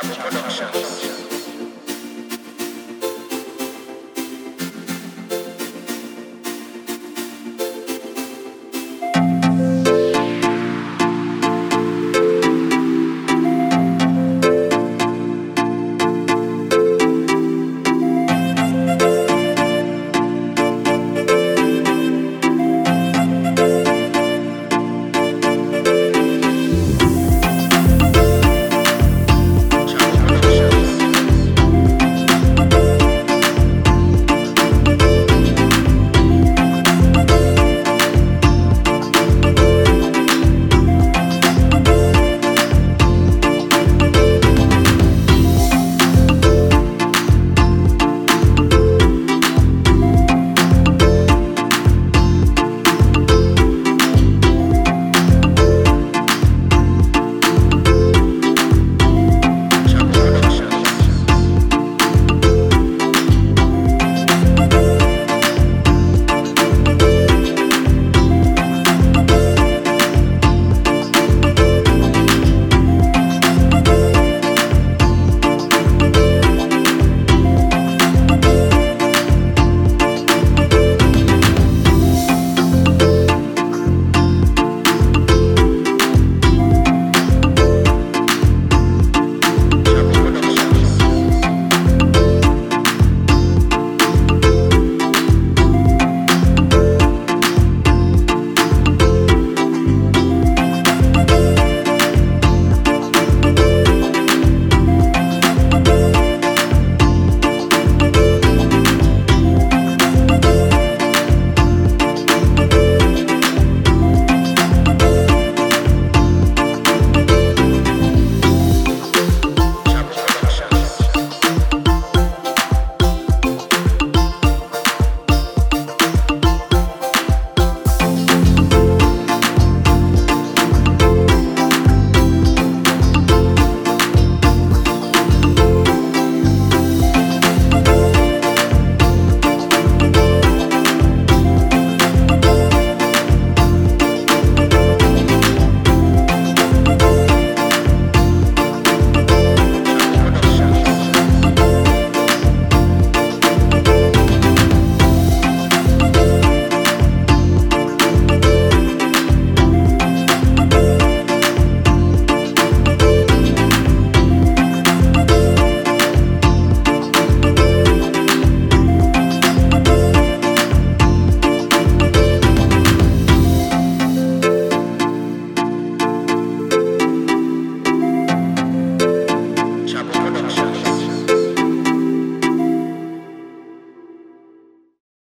Chapel Productions.